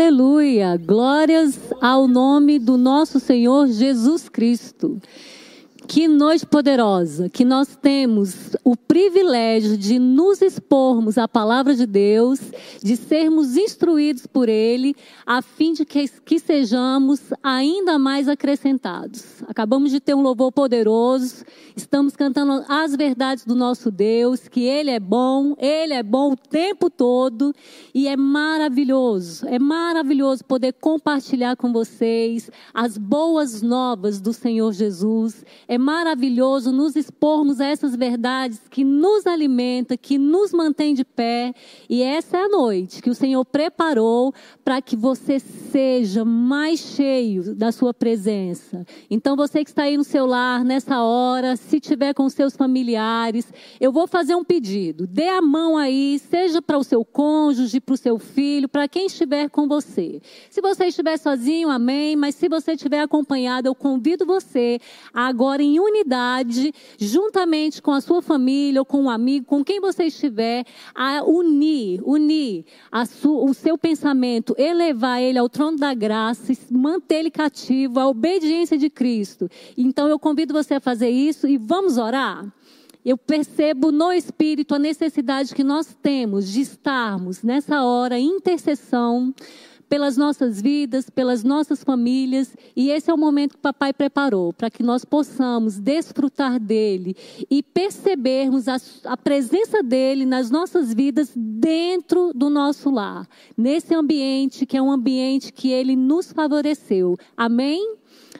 Aleluia! Glórias ao nome do nosso Senhor Jesus Cristo. Que noite poderosa que nós temos o privilégio de nos expormos à palavra de Deus, de sermos instruídos por Ele, a fim de que, que sejamos ainda mais acrescentados. Acabamos de ter um louvor poderoso, estamos cantando as verdades do nosso Deus, que Ele é bom, Ele é bom o tempo todo e é maravilhoso, é maravilhoso poder compartilhar com vocês as boas novas do Senhor Jesus. É maravilhoso nos expormos a essas verdades que nos alimenta, que nos mantém de pé. E essa é a noite que o Senhor preparou para que você seja mais cheio da sua presença. Então você que está aí no seu lar nessa hora, se tiver com seus familiares, eu vou fazer um pedido. Dê a mão aí, seja para o seu cônjuge, para o seu filho, para quem estiver com você. Se você estiver sozinho, amém, mas se você estiver acompanhado, eu convido você a agora em unidade, juntamente com a sua família ou com um amigo, com quem você estiver, a unir, unir o seu pensamento, elevar ele ao trono da graça, manter ele cativo, a obediência de Cristo. Então eu convido você a fazer isso e vamos orar? Eu percebo no Espírito a necessidade que nós temos de estarmos nessa hora intercessão pelas nossas vidas, pelas nossas famílias, e esse é o momento que o papai preparou para que nós possamos desfrutar dele e percebermos a, a presença dele nas nossas vidas dentro do nosso lar, nesse ambiente que é um ambiente que ele nos favoreceu. Amém?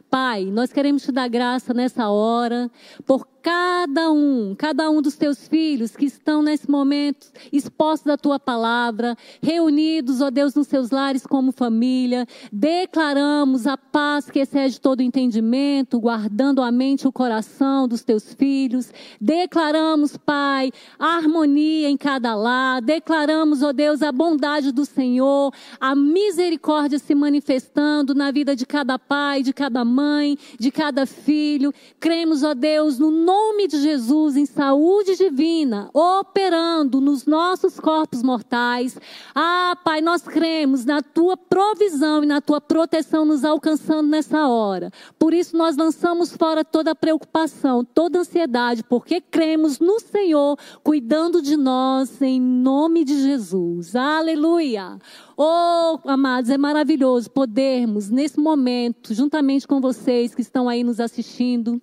Pai, nós queremos te dar graça nessa hora por cada um, cada um dos teus filhos que estão nesse momento expostos à tua palavra, reunidos, ó Deus, nos seus lares como família, declaramos a paz que excede todo entendimento, guardando a mente e o coração dos teus filhos, declaramos, Pai, a harmonia em cada lar, declaramos, ó Deus, a bondade do Senhor, a misericórdia se manifestando na vida de cada pai, de cada mãe, de cada filho, cremos, ó Deus, no nome de Jesus, em saúde divina, operando nos nossos corpos mortais. Ah, Pai, nós cremos na tua provisão e na tua proteção nos alcançando nessa hora. Por isso nós lançamos fora toda preocupação, toda ansiedade, porque cremos no Senhor cuidando de nós em nome de Jesus. Aleluia. Oh, amados, é maravilhoso podermos nesse momento, juntamente com vocês que estão aí nos assistindo,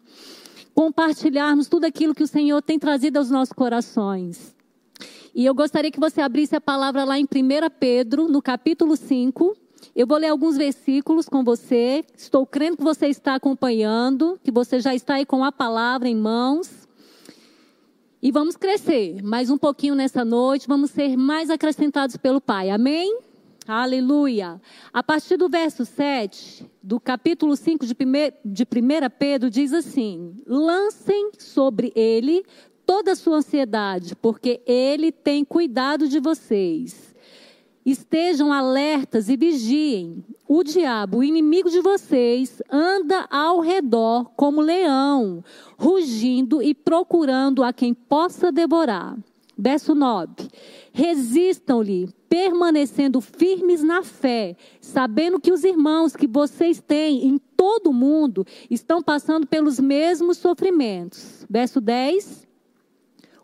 compartilharmos tudo aquilo que o Senhor tem trazido aos nossos corações. E eu gostaria que você abrisse a palavra lá em 1 Pedro, no capítulo 5. Eu vou ler alguns versículos com você. Estou crendo que você está acompanhando, que você já está aí com a palavra em mãos. E vamos crescer mais um pouquinho nessa noite, vamos ser mais acrescentados pelo Pai. Amém? Aleluia. A partir do verso 7, do capítulo 5 de 1 Pedro, diz assim: Lancem sobre ele toda a sua ansiedade, porque ele tem cuidado de vocês. Estejam alertas e vigiem. O diabo, o inimigo de vocês, anda ao redor como leão, rugindo e procurando a quem possa devorar. Verso 9: Resistam-lhe, permanecendo firmes na fé, sabendo que os irmãos que vocês têm em todo o mundo estão passando pelos mesmos sofrimentos. Verso 10.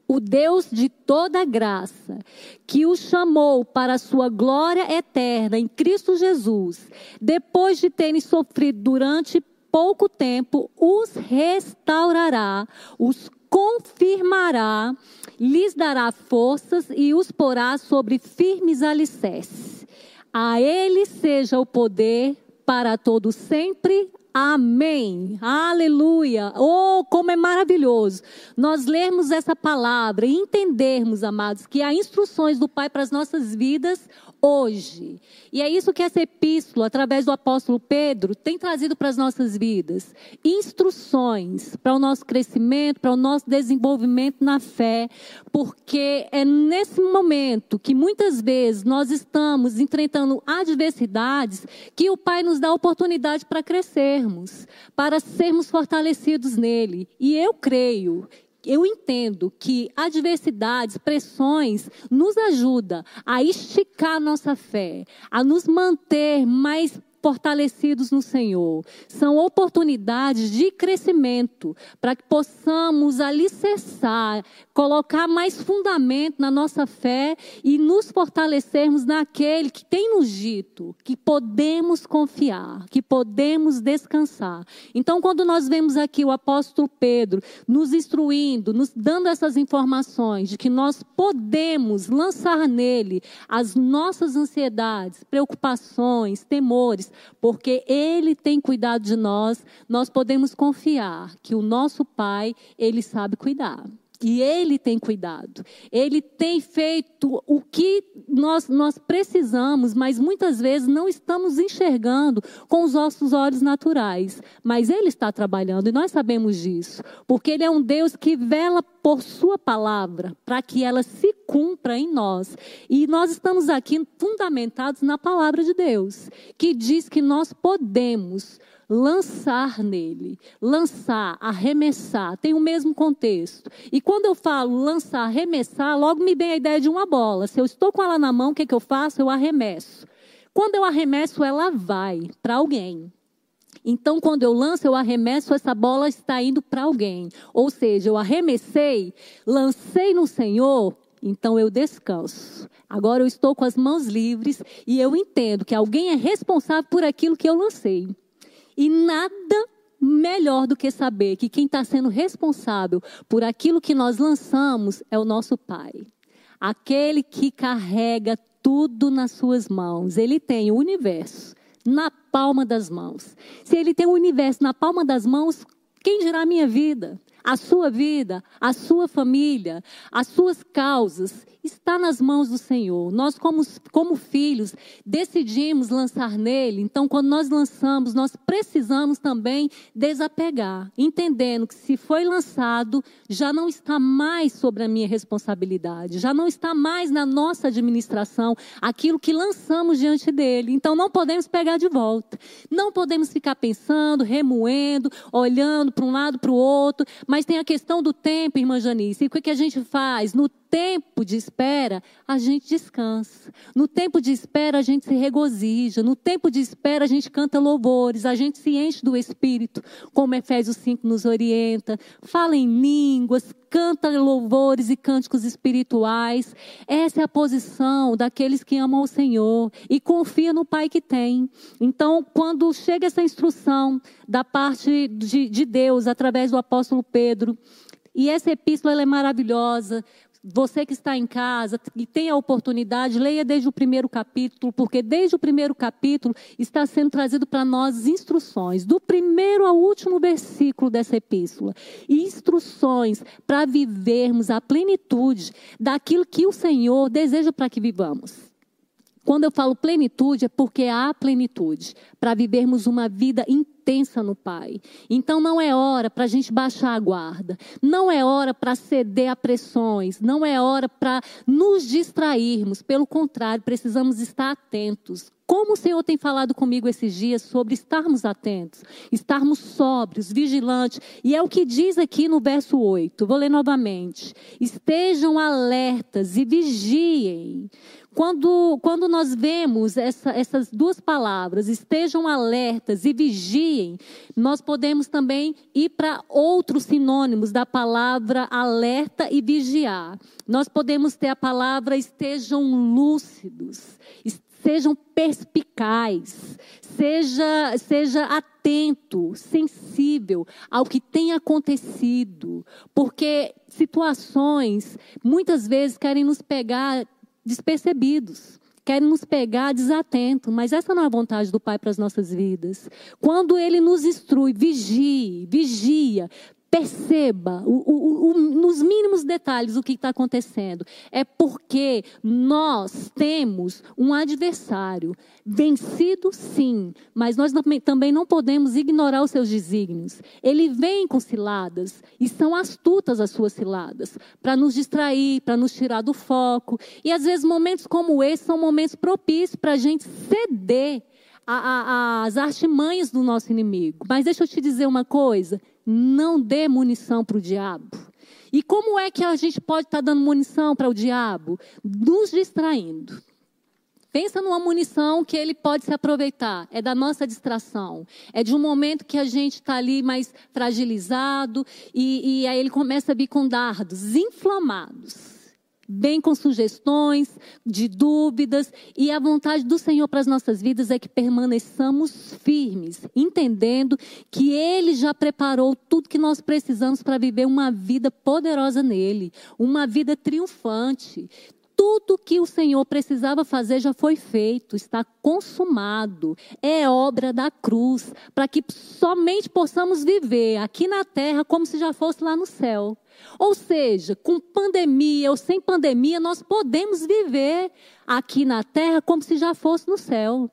O Deus de toda graça, que os chamou para a sua glória eterna em Cristo Jesus, depois de terem sofrido durante pouco tempo, os restaurará, os confirmará, lhes dará forças e os porá sobre firmes alicerces. A ele seja o poder para todo sempre. Amém. Aleluia. Oh, como é maravilhoso nós lermos essa palavra e entendermos, amados, que há instruções do Pai para as nossas vidas hoje. E é isso que essa epístola, através do apóstolo Pedro, tem trazido para as nossas vidas. Instruções para o nosso crescimento, para o nosso desenvolvimento na fé, porque é nesse momento que muitas vezes nós estamos enfrentando adversidades que o Pai nos dá oportunidade para crescermos, para sermos fortalecidos nele. E eu creio eu entendo que adversidades, pressões, nos ajuda a esticar nossa fé, a nos manter mais fortalecidos no Senhor. São oportunidades de crescimento para que possamos alicerçar, colocar mais fundamento na nossa fé e nos fortalecermos naquele que tem nos dito que podemos confiar, que podemos descansar. Então, quando nós vemos aqui o apóstolo Pedro nos instruindo, nos dando essas informações de que nós podemos lançar nele as nossas ansiedades, preocupações, temores, porque Ele tem cuidado de nós, nós podemos confiar que o nosso Pai, Ele sabe cuidar. E Ele tem cuidado. Ele tem feito o que nós, nós precisamos, mas muitas vezes não estamos enxergando com os nossos olhos naturais. Mas Ele está trabalhando e nós sabemos disso. Porque Ele é um Deus que vela por Sua palavra para que ela se cumpra em nós. E nós estamos aqui fundamentados na palavra de Deus, que diz que nós podemos lançar nele. Lançar, arremessar, tem o mesmo contexto. E quando eu falo lançar, arremessar, logo me vem a ideia de uma bola. Se eu estou com ela na mão, o que, que eu faço? Eu arremesso. Quando eu arremesso, ela vai para alguém. Então, quando eu lanço, eu arremesso, essa bola está indo para alguém. Ou seja, eu arremessei, lancei no Senhor, então eu descanso. Agora eu estou com as mãos livres e eu entendo que alguém é responsável por aquilo que eu lancei. E nada melhor do que saber que quem está sendo responsável por aquilo que nós lançamos é o nosso Pai. Aquele que carrega tudo nas suas mãos. Ele tem o universo na palma das mãos. Se ele tem o universo na palma das mãos, quem dirá a minha vida? A sua vida, a sua família, as suas causas está nas mãos do Senhor. Nós, como, como filhos, decidimos lançar nele. Então, quando nós lançamos, nós precisamos também desapegar, entendendo que se foi lançado, já não está mais sobre a minha responsabilidade, já não está mais na nossa administração aquilo que lançamos diante dele. Então, não podemos pegar de volta. Não podemos ficar pensando, remoendo, olhando para um lado, para o outro. Mas tem a questão do tempo, irmã Janice. E o que a gente faz? No tempo de espera, a gente descansa. No tempo de espera, a gente se regozija. No tempo de espera, a gente canta louvores. A gente se enche do Espírito, como Efésios 5 nos orienta. Fala em línguas, canta louvores e cânticos espirituais. Essa é a posição daqueles que amam o Senhor e confia no Pai que tem. Então, quando chega essa instrução da parte de, de Deus, através do apóstolo Pedro, e essa epístola é maravilhosa, você que está em casa e tem a oportunidade, leia desde o primeiro capítulo, porque desde o primeiro capítulo está sendo trazido para nós instruções, do primeiro ao último versículo dessa epístola. Instruções para vivermos a plenitude daquilo que o Senhor deseja para que vivamos. Quando eu falo plenitude, é porque há plenitude para vivermos uma vida intensa no Pai. Então não é hora para a gente baixar a guarda, não é hora para ceder a pressões, não é hora para nos distrairmos. Pelo contrário, precisamos estar atentos. Como o Senhor tem falado comigo esses dias sobre estarmos atentos, estarmos sóbrios, vigilantes. E é o que diz aqui no verso 8. Vou ler novamente. Estejam alertas e vigiem. Quando, quando nós vemos essa, essas duas palavras, estejam alertas e vigiem, nós podemos também ir para outros sinônimos da palavra alerta e vigiar. Nós podemos ter a palavra estejam lúcidos, sejam perspicazes, seja, seja atento, sensível ao que tem acontecido, porque situações muitas vezes querem nos pegar despercebidos, querem nos pegar desatentos, mas essa não é a vontade do Pai para as nossas vidas. Quando Ele nos instrui, vigie, vigia, Perceba o, o, o, nos mínimos detalhes o que está acontecendo. É porque nós temos um adversário vencido, sim, mas nós também não podemos ignorar os seus desígnios. Ele vem com ciladas e são astutas as suas ciladas para nos distrair, para nos tirar do foco. E às vezes momentos como esse são momentos propícios para a gente ceder às artimanhas do nosso inimigo. Mas deixa eu te dizer uma coisa não dê munição para o diabo. E como é que a gente pode estar tá dando munição para o diabo? Nos distraindo. Pensa numa munição que ele pode se aproveitar. É da nossa distração. É de um momento que a gente está ali mais fragilizado e, e aí ele começa a vir com dardos inflamados bem com sugestões, de dúvidas, e a vontade do Senhor para as nossas vidas é que permaneçamos firmes, entendendo que Ele já preparou tudo que nós precisamos para viver uma vida poderosa nele, uma vida triunfante. Tudo que o Senhor precisava fazer já foi feito, está consumado. É obra da cruz, para que somente possamos viver aqui na terra como se já fosse lá no céu. Ou seja, com pandemia ou sem pandemia, nós podemos viver aqui na terra como se já fosse no céu.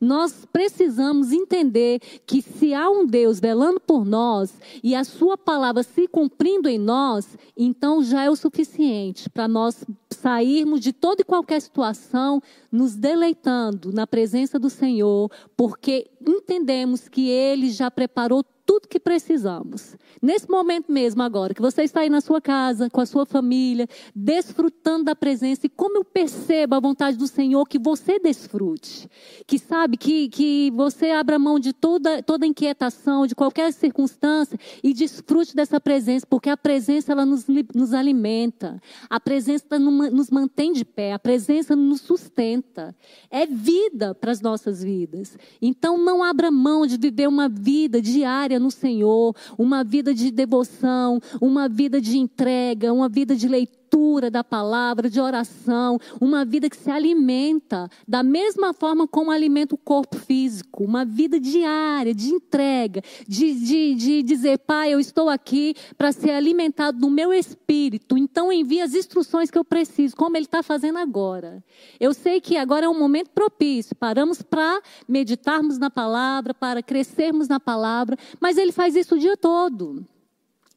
Nós precisamos entender que se há um Deus velando por nós e a sua palavra se cumprindo em nós, então já é o suficiente para nós sairmos de toda e qualquer situação nos deleitando na presença do Senhor, porque entendemos que ele já preparou tudo que precisamos. Nesse momento mesmo agora, que você está aí na sua casa, com a sua família, desfrutando da presença, e como eu percebo a vontade do Senhor que você desfrute. Que sabe, que, que você abra mão de toda, toda inquietação, de qualquer circunstância, e desfrute dessa presença, porque a presença ela nos, nos alimenta, a presença nos mantém de pé, a presença nos sustenta. É vida para as nossas vidas. Então não abra mão de viver uma vida diária no Senhor, uma vida de devoção, uma vida de entrega, uma vida de leitura leitura da palavra, de oração, uma vida que se alimenta da mesma forma como alimenta o corpo físico, uma vida diária, de entrega, de, de, de dizer, Pai, eu estou aqui para ser alimentado no meu espírito, então envia as instruções que eu preciso, como Ele está fazendo agora. Eu sei que agora é um momento propício, paramos para meditarmos na palavra, para crescermos na palavra, mas Ele faz isso o dia todo.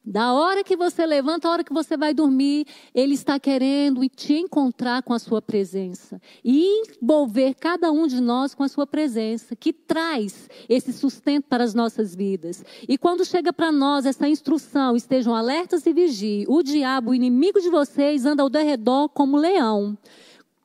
Da hora que você levanta, a hora que você vai dormir, Ele está querendo te encontrar com a sua presença. E envolver cada um de nós com a sua presença, que traz esse sustento para as nossas vidas. E quando chega para nós essa instrução, estejam alertas e vigiem. O diabo, o inimigo de vocês, anda ao derredor como leão.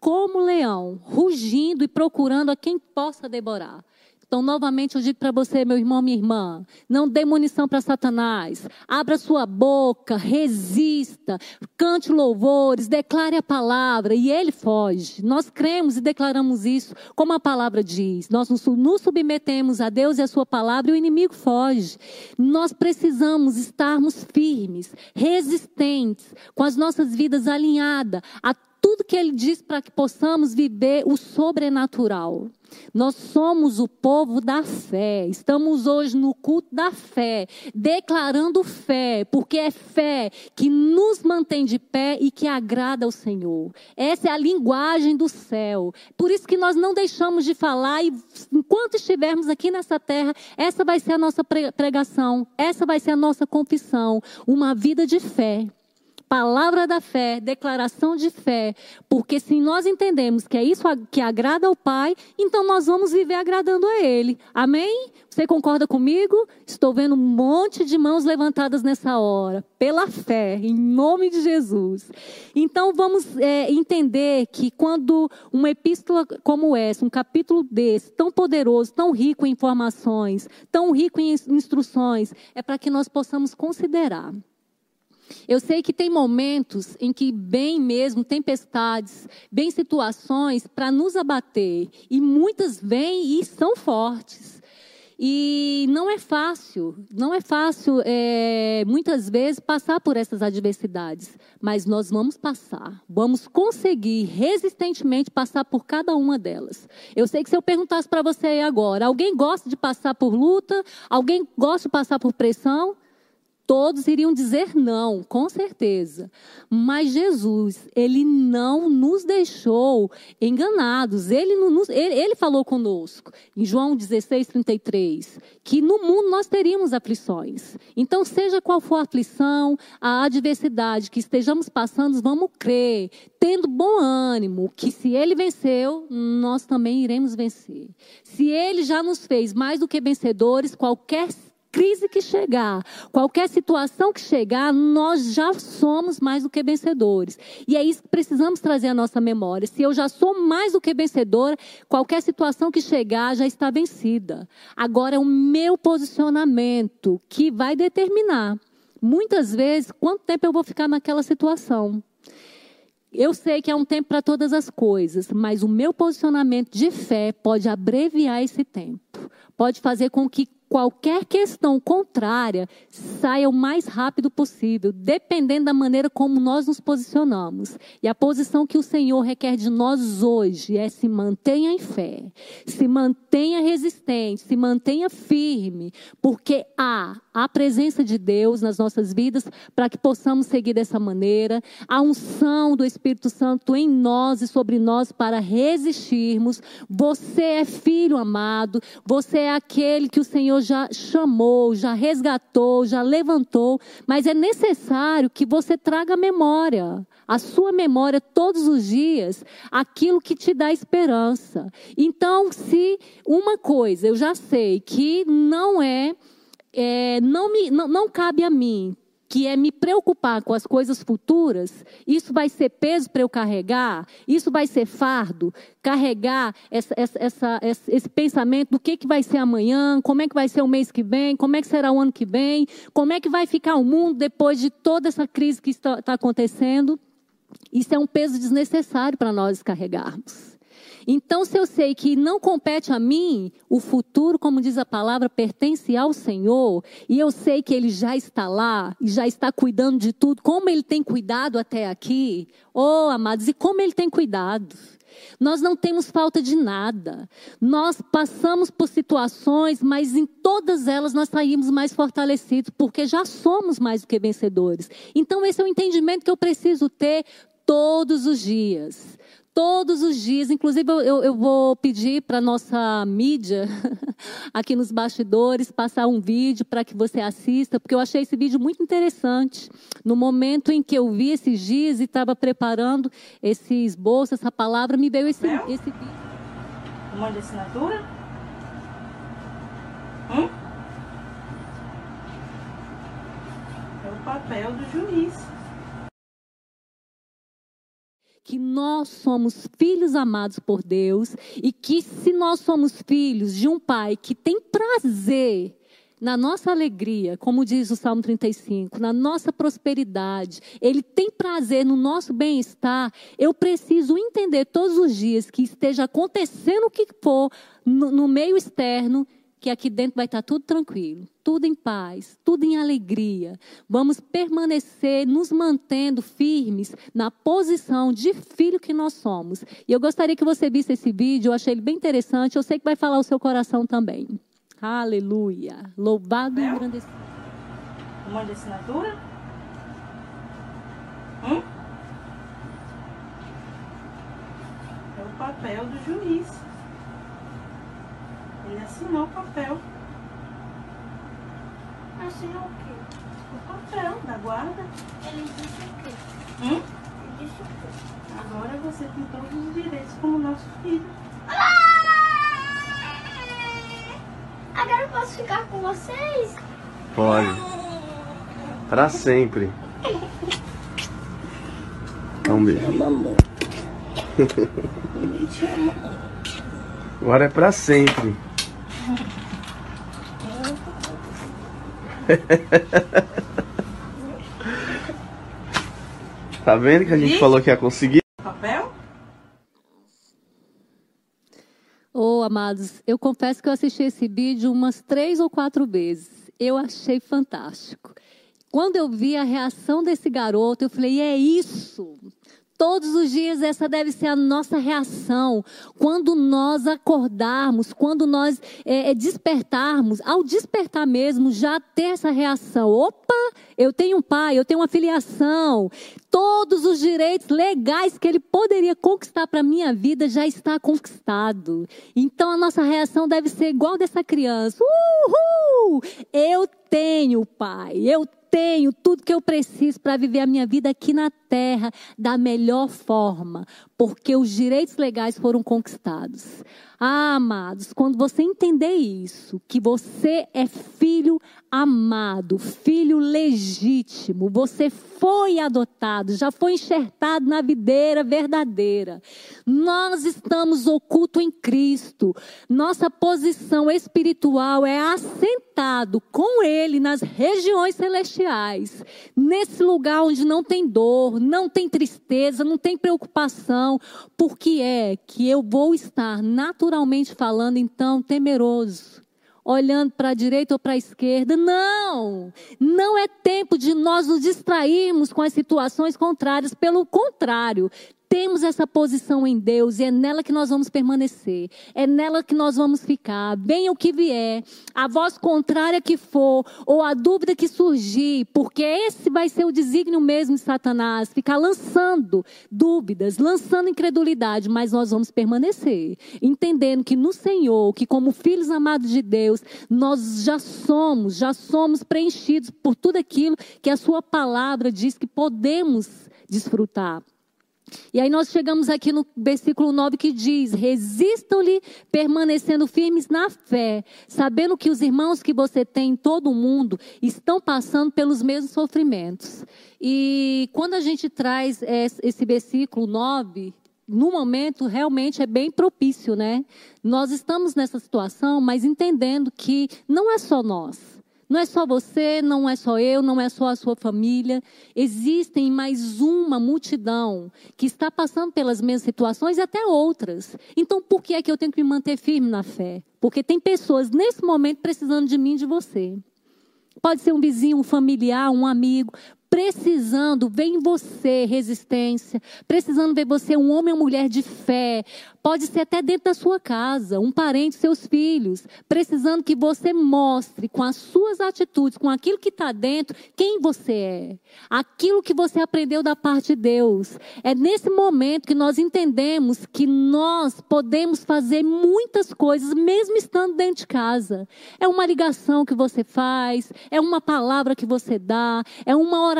Como leão, rugindo e procurando a quem possa devorar. Então, novamente, eu digo para você, meu irmão, minha irmã, não dê munição para Satanás. Abra sua boca, resista, cante louvores, declare a palavra e ele foge. Nós cremos e declaramos isso, como a palavra diz. Nós nos submetemos a Deus e a sua palavra e o inimigo foge. Nós precisamos estarmos firmes, resistentes, com as nossas vidas alinhadas a tudo que ele diz para que possamos viver o sobrenatural. Nós somos o povo da fé. Estamos hoje no culto da fé, declarando fé, porque é fé que nos mantém de pé e que agrada ao Senhor. Essa é a linguagem do céu. Por isso que nós não deixamos de falar e enquanto estivermos aqui nessa terra, essa vai ser a nossa pregação, essa vai ser a nossa confissão, uma vida de fé palavra da fé, declaração de fé, porque se nós entendemos que é isso que agrada ao Pai, então nós vamos viver agradando a Ele. Amém? Você concorda comigo? Estou vendo um monte de mãos levantadas nessa hora, pela fé, em nome de Jesus. Então vamos é, entender que quando uma epístola como essa, um capítulo desse, tão poderoso, tão rico em informações, tão rico em instruções, é para que nós possamos considerar eu sei que tem momentos em que bem mesmo, tempestades, bem situações para nos abater. E muitas vêm e são fortes. E não é fácil, não é fácil, é, muitas vezes, passar por essas adversidades. Mas nós vamos passar, vamos conseguir resistentemente passar por cada uma delas. Eu sei que se eu perguntasse para você aí agora, alguém gosta de passar por luta? Alguém gosta de passar por pressão? Todos iriam dizer não, com certeza. Mas Jesus, ele não nos deixou enganados. Ele, nos, ele, ele falou conosco, em João 16, 33, que no mundo nós teríamos aflições. Então, seja qual for a aflição, a adversidade que estejamos passando, vamos crer, tendo bom ânimo, que se ele venceu, nós também iremos vencer. Se ele já nos fez mais do que vencedores, qualquer crise que chegar, qualquer situação que chegar, nós já somos mais do que vencedores. E é isso que precisamos trazer à nossa memória. Se eu já sou mais do que vencedora, qualquer situação que chegar já está vencida. Agora é o meu posicionamento que vai determinar, muitas vezes, quanto tempo eu vou ficar naquela situação. Eu sei que é um tempo para todas as coisas, mas o meu posicionamento de fé pode abreviar esse tempo. Pode fazer com que qualquer questão contrária saia o mais rápido possível, dependendo da maneira como nós nos posicionamos. E a posição que o Senhor requer de nós hoje é se mantenha em fé, se mantenha resistente, se mantenha firme, porque há a presença de Deus nas nossas vidas para que possamos seguir dessa maneira, a unção do Espírito Santo em nós e sobre nós para resistirmos. Você é filho amado, você é aquele que o Senhor Já chamou, já resgatou, já levantou, mas é necessário que você traga memória, a sua memória todos os dias, aquilo que te dá esperança. Então, se uma coisa eu já sei que não é, é não, me, não, não cabe a mim que é me preocupar com as coisas futuras, isso vai ser peso para eu carregar, isso vai ser fardo, carregar essa, essa, essa, esse pensamento do que, que vai ser amanhã, como é que vai ser o mês que vem, como é que será o ano que vem, como é que vai ficar o mundo depois de toda essa crise que está, está acontecendo. Isso é um peso desnecessário para nós carregarmos. Então, se eu sei que não compete a mim, o futuro, como diz a palavra, pertence ao Senhor, e eu sei que Ele já está lá, e já está cuidando de tudo, como Ele tem cuidado até aqui, oh, amados, e como Ele tem cuidado. Nós não temos falta de nada. Nós passamos por situações, mas em todas elas nós saímos mais fortalecidos, porque já somos mais do que vencedores. Então, esse é o entendimento que eu preciso ter todos os dias todos os dias. Inclusive, eu, eu vou pedir para a nossa mídia, aqui nos bastidores, passar um vídeo para que você assista, porque eu achei esse vídeo muito interessante. No momento em que eu vi esses dias e estava preparando esse esboço, essa palavra, me veio esse, esse vídeo. Uma de assinatura? Hum? É o papel do juiz que nós somos filhos amados por Deus e que se nós somos filhos de um pai que tem prazer na nossa alegria, como diz o Salmo 35, na nossa prosperidade, Ele tem prazer no nosso bem-estar, eu preciso entender todos os dias que esteja acontecendo o que for no, no meio externo, que aqui dentro vai estar tudo tranquilo, tudo em paz, tudo em alegria. Vamos permanecer nos mantendo firmes na posição de filho que nós somos. E eu gostaria que você visse esse vídeo, eu achei ele bem interessante, eu sei que vai falar o seu coração também. Aleluia. Louvado e engrandecido. Uma assinatura? Hum? É o papel do juiz. Ele assinou o papel. Assinou o quê? O papel da guarda. Ele disse o quê? Hum? Ele disse o quê? Agora você tem todos os direitos como nosso filho. Agora eu posso ficar com vocês? Pode. Pra sempre. Dá um beijo. Agora é pra sempre. tá vendo que a gente E? falou que ia conseguir? Papel? Oh, amados, eu confesso que eu assisti esse vídeo umas três ou quatro vezes. Eu achei fantástico. Quando eu vi a reação desse garoto, eu falei: é isso. Todos os dias essa deve ser a nossa reação. Quando nós acordarmos, quando nós é, é, despertarmos, ao despertar mesmo, já ter essa reação. Opa, eu tenho um pai, eu tenho uma filiação. Todos os direitos legais que ele poderia conquistar para a minha vida já está conquistado. Então a nossa reação deve ser igual dessa criança. Uhul! Eu tenho pai, eu tenho tudo que eu preciso para viver a minha vida aqui na terra da melhor forma. porque os direitos legais foram conquistados. Ah, amados, quando você entender isso, que você é filho amado, filho legítimo, você foi adotado, já foi enxertado na videira verdadeira. Nós estamos ocultos em Cristo. Nossa posição espiritual é assentado com Ele nas regiões celestiais, nesse lugar onde não tem dor, não tem tristeza, não tem preocupação. Porque é que eu vou estar naturalmente falando, então, temeroso olhando para a direita ou para a esquerda. Não! Não é tempo de nós nos distrairmos com as situações contrárias. Pelo contrário, temos essa posição em Deus e é nela que nós vamos permanecer, é nela que nós vamos ficar, venha o que vier, a voz contrária que for, ou a dúvida que surgir, porque esse vai ser o desígnio mesmo de Satanás, ficar lançando dúvidas, lançando incredulidade, mas nós vamos permanecer, entendendo que no Senhor, que como filhos amados de Deus, nós já somos, já somos preenchidos por tudo aquilo que a Sua palavra diz que podemos desfrutar. E aí nós chegamos aqui no versículo 9 que diz: Resistam-lhe, permanecendo firmes na fé, sabendo que os irmãos que você tem em todo o mundo estão passando pelos mesmos sofrimentos. E quando a gente traz esse versículo 9, no momento realmente é bem propício, né? Nós estamos nessa situação, mas entendendo que não é só nós. Não é só você, não é só eu, não é só a sua família. Existem mais uma multidão que está passando pelas mesmas situações e até outras. Então, por que é que eu tenho que me manter firme na fé? Porque tem pessoas nesse momento precisando de mim de você. Pode ser um vizinho, um familiar, um amigo precisando ver em você resistência, precisando ver você um homem ou mulher de fé, Pode ser até dentro da sua casa, um parente, seus filhos, precisando que você mostre com as suas atitudes, com aquilo que está dentro, quem você é. Aquilo que você aprendeu da parte de Deus. É nesse momento que nós entendemos que nós podemos fazer muitas coisas, mesmo estando dentro de casa. É uma ligação que você faz, é uma palavra que você dá, é uma oração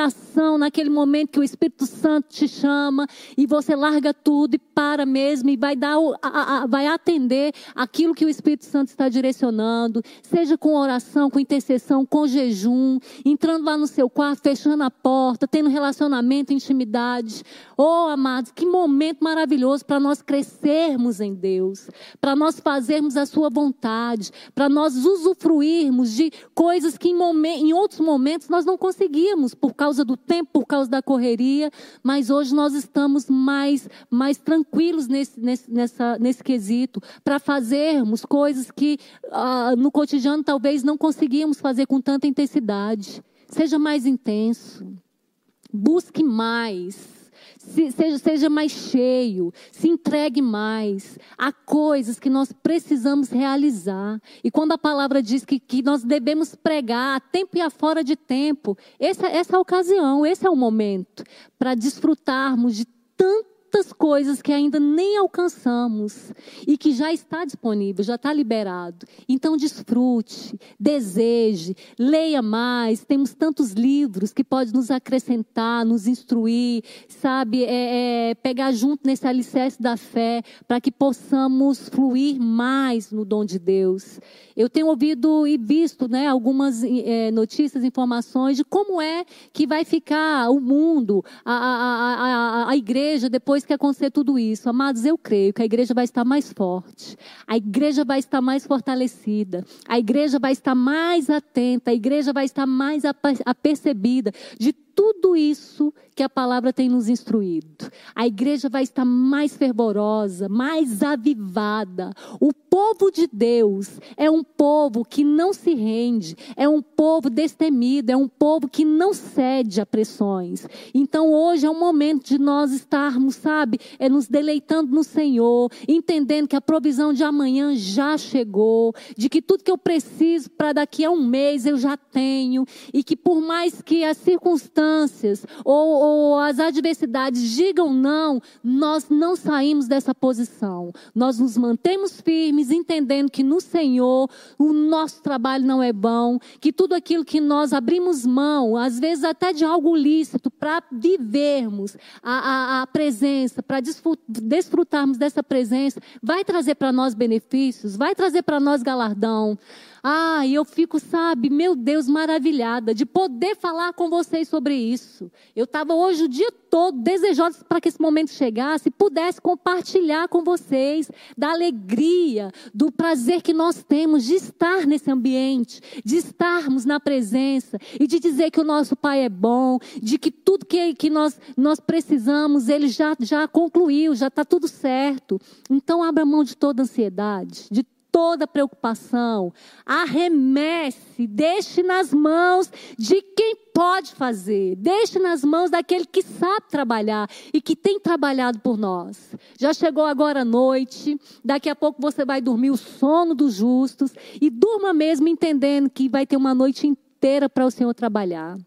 naquele momento que o Espírito Santo te chama e você larga tudo e para mesmo e vai dar vai atender aquilo que o Espírito Santo está direcionando, seja com oração, com intercessão, com jejum, entrando lá no seu quarto, fechando a porta, tendo relacionamento, intimidade. Oh, amados, que momento maravilhoso para nós crescermos em Deus, para nós fazermos a sua vontade, para nós usufruirmos de coisas que em, momen em outros momentos nós não conseguíamos por causa do tempo, por causa da correria, mas hoje nós estamos mais, mais tranquilos nesse, nesse nessa, nesse quesito, para fazermos coisas que ah, no cotidiano talvez não conseguíamos fazer com tanta intensidade. Seja mais intenso, busque mais. Se, seja, seja mais cheio, se entregue mais. Há coisas que nós precisamos realizar. E quando a palavra diz que, que nós devemos pregar a tempo e a fora de tempo, essa, essa é a ocasião, esse é o momento para desfrutarmos de tanto tantas coisas que ainda nem alcançamos e que já está disponível, já está liberado. Então desfrute, deseje, leia mais. Temos tantos livros que podem nos acrescentar, nos instruir, sabe, é, é, pegar junto nesse alicerce da fé para que possamos fluir mais no dom de Deus. Eu tenho ouvido e visto né, algumas é, notícias, informações de como é que vai ficar o mundo, a, a, a, a igreja depois depois que acontecer tudo isso, amados, eu creio que a igreja vai estar mais forte, a igreja vai estar mais fortalecida, a igreja vai estar mais atenta, a igreja vai estar mais apercebida de tudo isso que a palavra tem nos instruído. A igreja vai estar mais fervorosa, mais avivada. O povo de Deus é um povo que não se rende, é um povo destemido, é um povo que não cede a pressões. Então hoje é um momento de nós estarmos, sabe, é nos deleitando no Senhor, entendendo que a provisão de amanhã já chegou, de que tudo que eu preciso para daqui a um mês eu já tenho e que por mais que as circunstâncias circunstâncias ou, ou as adversidades digam não, nós não saímos dessa posição. Nós nos mantemos firmes, entendendo que no Senhor o nosso trabalho não é bom, que tudo aquilo que nós abrimos mão, às vezes até de algo lícito, para vivermos a, a, a presença, para desfrutarmos dessa presença, vai trazer para nós benefícios, vai trazer para nós galardão. Ah, e eu fico, sabe, meu Deus, maravilhada de poder falar com vocês sobre isso. Eu estava hoje o dia todo desejosa para que esse momento chegasse e pudesse compartilhar com vocês da alegria, do prazer que nós temos de estar nesse ambiente, de estarmos na presença e de dizer que o nosso Pai é bom, de que tudo que, que nós, nós precisamos, Ele já, já concluiu, já está tudo certo. Então, abra mão de toda ansiedade, de toda preocupação, arremesse, deixe nas mãos de quem pode fazer, deixe nas mãos daquele que sabe trabalhar e que tem trabalhado por nós. Já chegou agora a noite, daqui a pouco você vai dormir o sono dos justos e durma mesmo entendendo que vai ter uma noite inteira para o Senhor trabalhar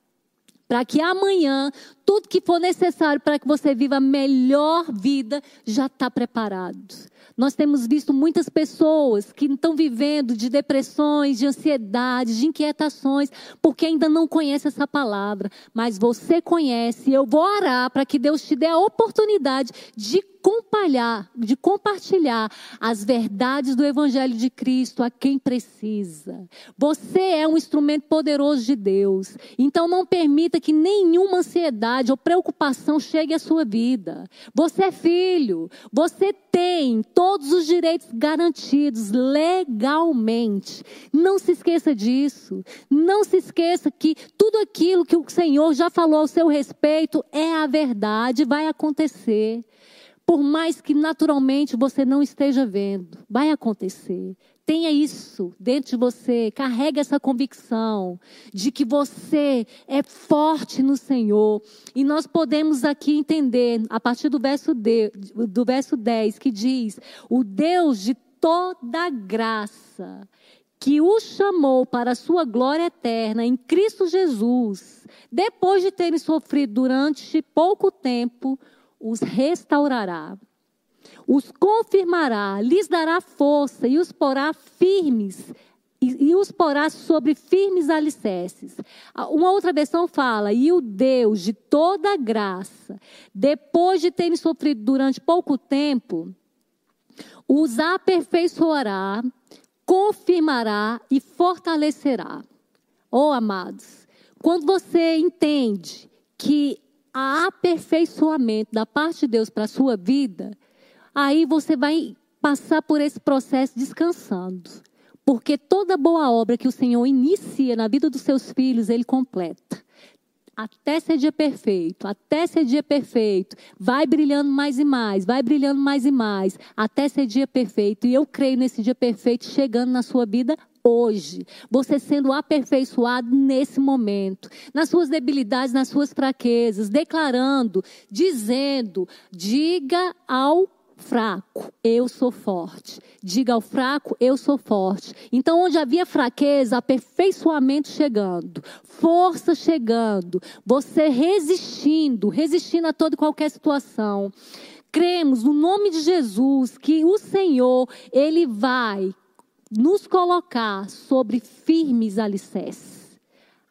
para que amanhã tudo que for necessário para que você viva a melhor vida já está preparado. Nós temos visto muitas pessoas que estão vivendo de depressões, de ansiedades, de inquietações, porque ainda não conhecem essa palavra. Mas você conhece, eu vou orar para que Deus te dê a oportunidade de compartilhar, de compartilhar as verdades do Evangelho de Cristo a quem precisa. Você é um instrumento poderoso de Deus. Então não permita que nenhuma ansiedade ou preocupação chegue à sua vida. Você é filho, você tem todos os direitos garantidos legalmente. Não se esqueça disso. Não se esqueça que tudo aquilo que o Senhor já falou ao seu respeito é a verdade, vai acontecer. Por mais que naturalmente você não esteja vendo, vai acontecer. Tenha isso dentro de você, carrega essa convicção de que você é forte no Senhor. E nós podemos aqui entender, a partir do verso, de, do verso 10, que diz: O Deus de toda graça, que o chamou para a sua glória eterna em Cristo Jesus, depois de terem sofrido durante pouco tempo, os restaurará, os confirmará, lhes dará força e os porá firmes e, e, os porá sobre firmes alicerces. Uma outra versão fala: e o Deus de toda graça, depois de terem sofrido durante pouco tempo, os aperfeiçoará, confirmará e fortalecerá. Oh, amados, quando você entende que a aperfeiçoamento da parte de Deus para a sua vida, aí você vai passar por esse processo descansando. Porque toda boa obra que o Senhor inicia na vida dos seus filhos, Ele completa. Até ser dia perfeito, até ser dia perfeito, vai brilhando mais e mais, vai brilhando mais e mais, até ser dia perfeito. E eu creio nesse dia perfeito chegando na sua vida hoje, você sendo aperfeiçoado nesse momento, nas suas debilidades, nas suas fraquezas, declarando, dizendo: diga ao fraco, eu sou forte. Diga ao fraco, eu sou forte. Então, onde havia fraqueza, aperfeiçoamento chegando, força chegando, você resistindo, resistindo a toda e qualquer situação. Cremos no nome de Jesus que o Senhor, ele vai nos colocar sobre firmes alicerces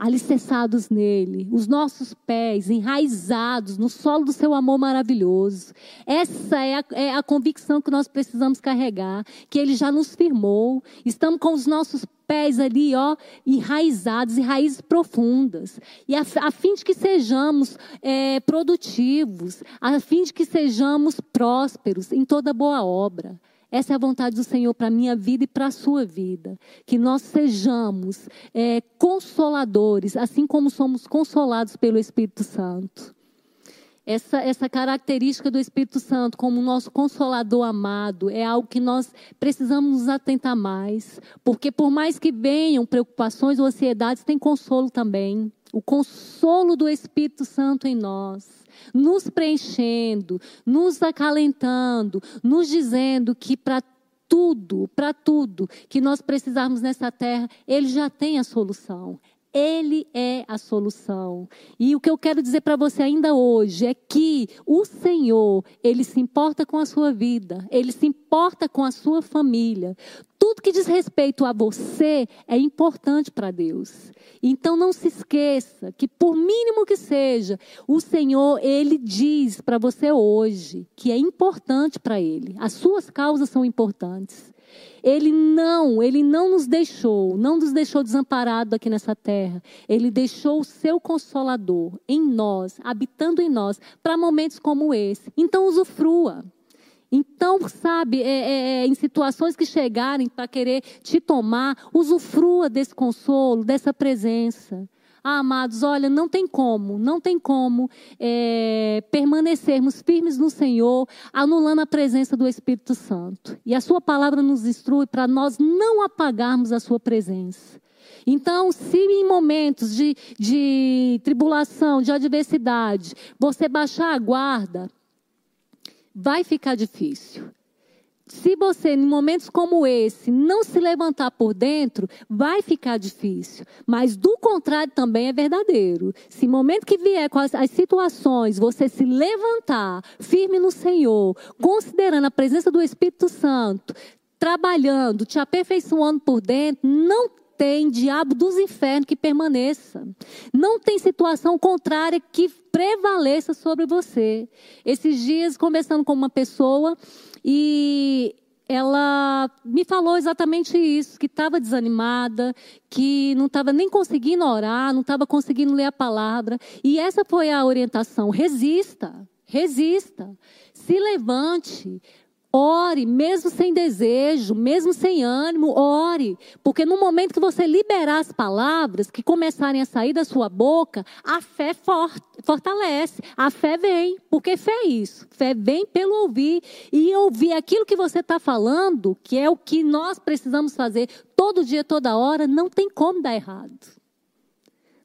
alicerçados nele, os nossos pés enraizados no solo do seu amor maravilhoso. Essa é a, é a, convicção que nós precisamos carregar, que ele já nos firmou. Estamos com os nossos pés ali, ó, enraizados e raízes profundas. E a, a fim de que sejamos é, produtivos, a fim de que sejamos prósperos em toda boa obra. Essa é a vontade do Senhor para a minha vida e para a sua vida. Que nós sejamos é, consoladores, assim como somos consolados pelo Espírito Santo. Essa, essa característica do Espírito Santo como nosso consolador amado é algo que nós precisamos nos atentar mais. Porque, por mais que venham preocupações ou ansiedades, tem consolo também. O consolo do Espírito Santo em nós nos preenchendo, nos acalentando, nos dizendo que para tudo, para tudo que nós precisarmos nessa terra, Ele já tem a solução. Ele é a solução. E o que eu quero dizer para você ainda hoje é que o Senhor, ele se importa com a sua vida, ele se importa com a sua família. Tudo que diz respeito a você é importante para Deus. Então não se esqueça que por mínimo que seja, o Senhor, ele diz para você hoje que é importante para ele. As suas causas são importantes. Ele não, ele não nos deixou, não nos deixou desamparado aqui nessa terra. Ele deixou o seu consolador em nós, habitando em nós, para momentos como esse. Então usufrua. Então, sabe, é, é, é em situações que chegarem para querer te tomar, usufrua desse consolo, dessa presença. Ah, amados, olha, não tem como, não tem como é, permanecermos firmes no Senhor, anulando a presença do Espírito Santo. E a Sua palavra nos instrui para nós não apagarmos a Sua presença. Então, se em momentos de, de tribulação, de adversidade, você baixar a guarda, vai ficar difícil. Se você, em momentos como esse, não se levantar por dentro, vai ficar difícil. Mas do contrário também é verdadeiro. Se momento que vier com as, as situações, você se levantar firme no Senhor, considerando a presença do Espírito Santo, trabalhando, te aperfeiçoando por dentro, não tem diabo dos infernos que permaneça. Não tem situação contrária que prevaleça sobre você. Esses dias, conversando com uma pessoa, e ela me falou exatamente isso, que estava desanimada, que não estava nem conseguindo orar, não estava conseguindo ler a palavra. E essa foi a orientação: resista, resista, se levante, Ore, mesmo sem desejo, mesmo sem ânimo, ore. Porque no momento que você liberar as palavras que começarem a sair da sua boca, a fé fortalece, a fé vem. Porque fé é isso. Fé vem pelo ouvir. E ouvir aquilo que você está falando, que é o que nós precisamos fazer todo dia, toda hora, não tem como dar errado.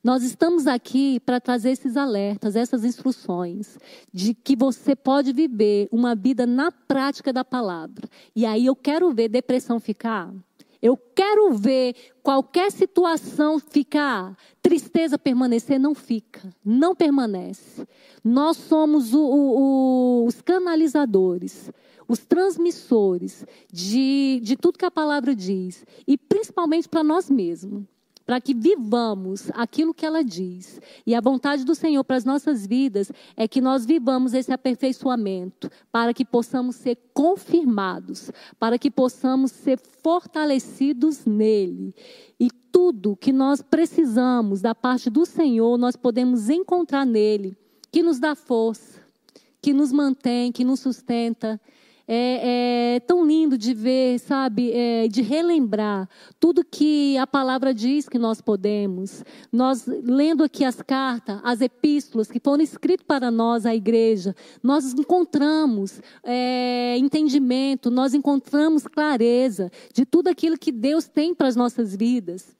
Nós estamos aqui para trazer esses alertas, essas instruções, de que você pode viver uma vida na prática da palavra. E aí eu quero ver depressão ficar. Eu quero ver qualquer situação ficar, tristeza permanecer, não fica, não permanece. Nós somos o, o, o, os canalizadores, os transmissores de, de tudo que a palavra diz, e principalmente para nós mesmos para que vivamos aquilo que ela diz. E a vontade do Senhor para as nossas vidas é que nós vivamos esse aperfeiçoamento, para que possamos ser confirmados, para que possamos ser fortalecidos nele. E tudo que nós precisamos da parte do Senhor, nós podemos encontrar nele, que nos dá força, que nos mantém, que nos sustenta é, é, tão lindo de ver, sabe, é, de relembrar tudo que a palavra diz que nós podemos. Nós, lendo aqui as cartas, as epístolas que foram escritas para nós, a igreja, nós encontramos é, entendimento, nós encontramos clareza de tudo aquilo que Deus tem para as nossas vidas.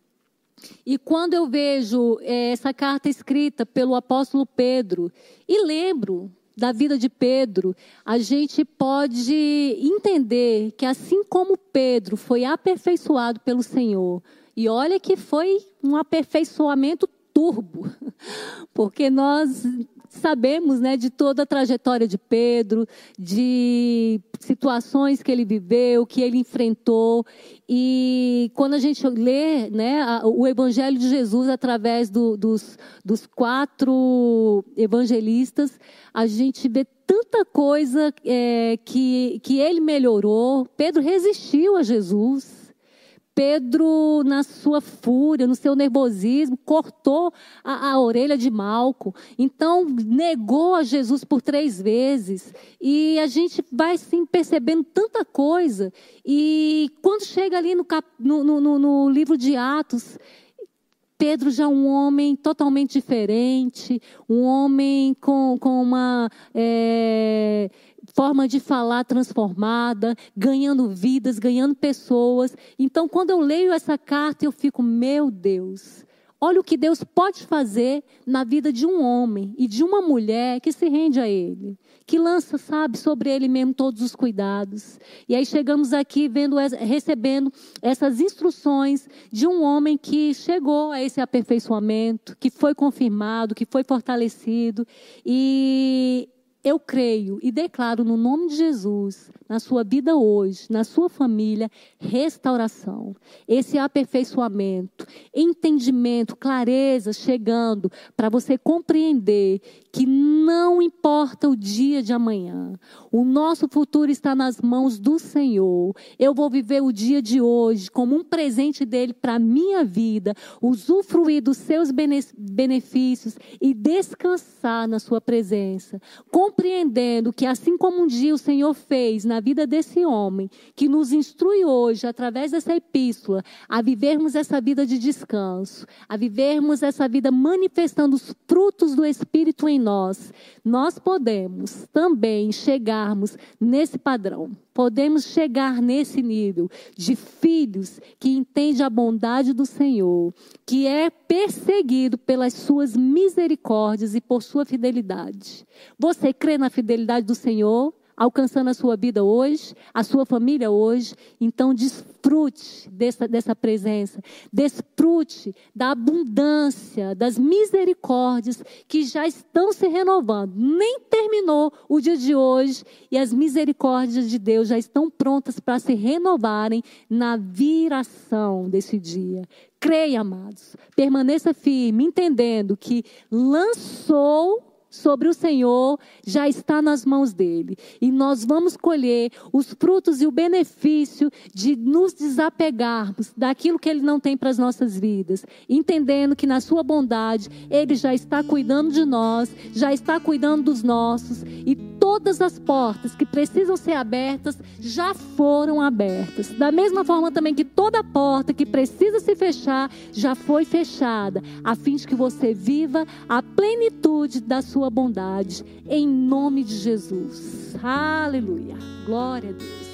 E quando eu vejo é, essa carta escrita pelo apóstolo Pedro, e lembro da vida de Pedro, a gente pode entender que assim como Pedro foi aperfeiçoado pelo Senhor, e olha que foi um aperfeiçoamento turbo, porque nós sabemos né, de toda a trajetória de Pedro, de situações que ele viveu, que ele enfrentou. E quando a gente lê né, o Evangelho de Jesus através do, dos, dos quatro evangelistas, a gente vê tanta coisa é, que, que ele melhorou. Pedro resistiu a Jesus. Pedro, na sua fúria, no seu nervosismo, cortou a, a, orelha de Malco. Então, negou a Jesus por três vezes. E a gente vai sim percebendo tanta coisa. E quando chega ali no, cap, no, no, no livro de Atos, Pedro já é um homem totalmente diferente, um homem com, com uma. É, forma de falar transformada, ganhando vidas, ganhando pessoas. Então, quando eu leio essa carta, eu fico, meu Deus, Olha o que Deus pode fazer na vida de um homem e de uma mulher que se rende a Ele, que lança, sabe, sobre Ele mesmo todos os cuidados. E aí chegamos aqui vendo, recebendo essas instruções de um homem que chegou a esse aperfeiçoamento, que foi confirmado, que foi fortalecido. E eu creio e declaro no nome de Jesus, na sua vida hoje, na sua família, restauração, esse aperfeiçoamento, entendimento, clareza chegando para você compreender que não importa o dia de amanhã, o nosso futuro está nas mãos do Senhor. Eu vou viver o dia de hoje como um presente dele para a minha vida, usufruir dos seus benefícios e descansar na sua presença. Compreendendo que assim como um dia o Senhor fez na vida desse homem, que nos instrui hoje através dessa epístola a vivermos essa vida de descanso, a vivermos essa vida manifestando os frutos do Espírito em nós, nós podemos também chegarmos nesse padrão. Podemos chegar nesse nível de filhos que entende a bondade do Senhor, que é perseguido pelas suas misericórdias e por sua fidelidade. Você crê na fidelidade do Senhor? Alcançando a sua vida hoje, a sua família hoje. Então, desfrute dessa, dessa presença, desfrute da abundância, das misericórdias que já estão se renovando. Nem terminou o dia de hoje e as misericórdias de Deus já estão prontas para se renovarem na viração desse dia. Creia, amados, permaneça firme, entendendo que lançou sobre o Senhor já está nas mãos dele. E nós vamos colher os frutos e o benefício de nos desapegarmos daquilo que ele não tem para as nossas vidas, entendendo que na sua bondade ele já está cuidando de nós, já está cuidando dos nossos e todas as portas que precisam ser abertas já foram abertas. Da mesma forma também que toda porta que precisa se fechar já foi fechada, a fim de que você viva a plenitude da sua bondade, em nome de Jesus. Aleluia. Glória a Deus.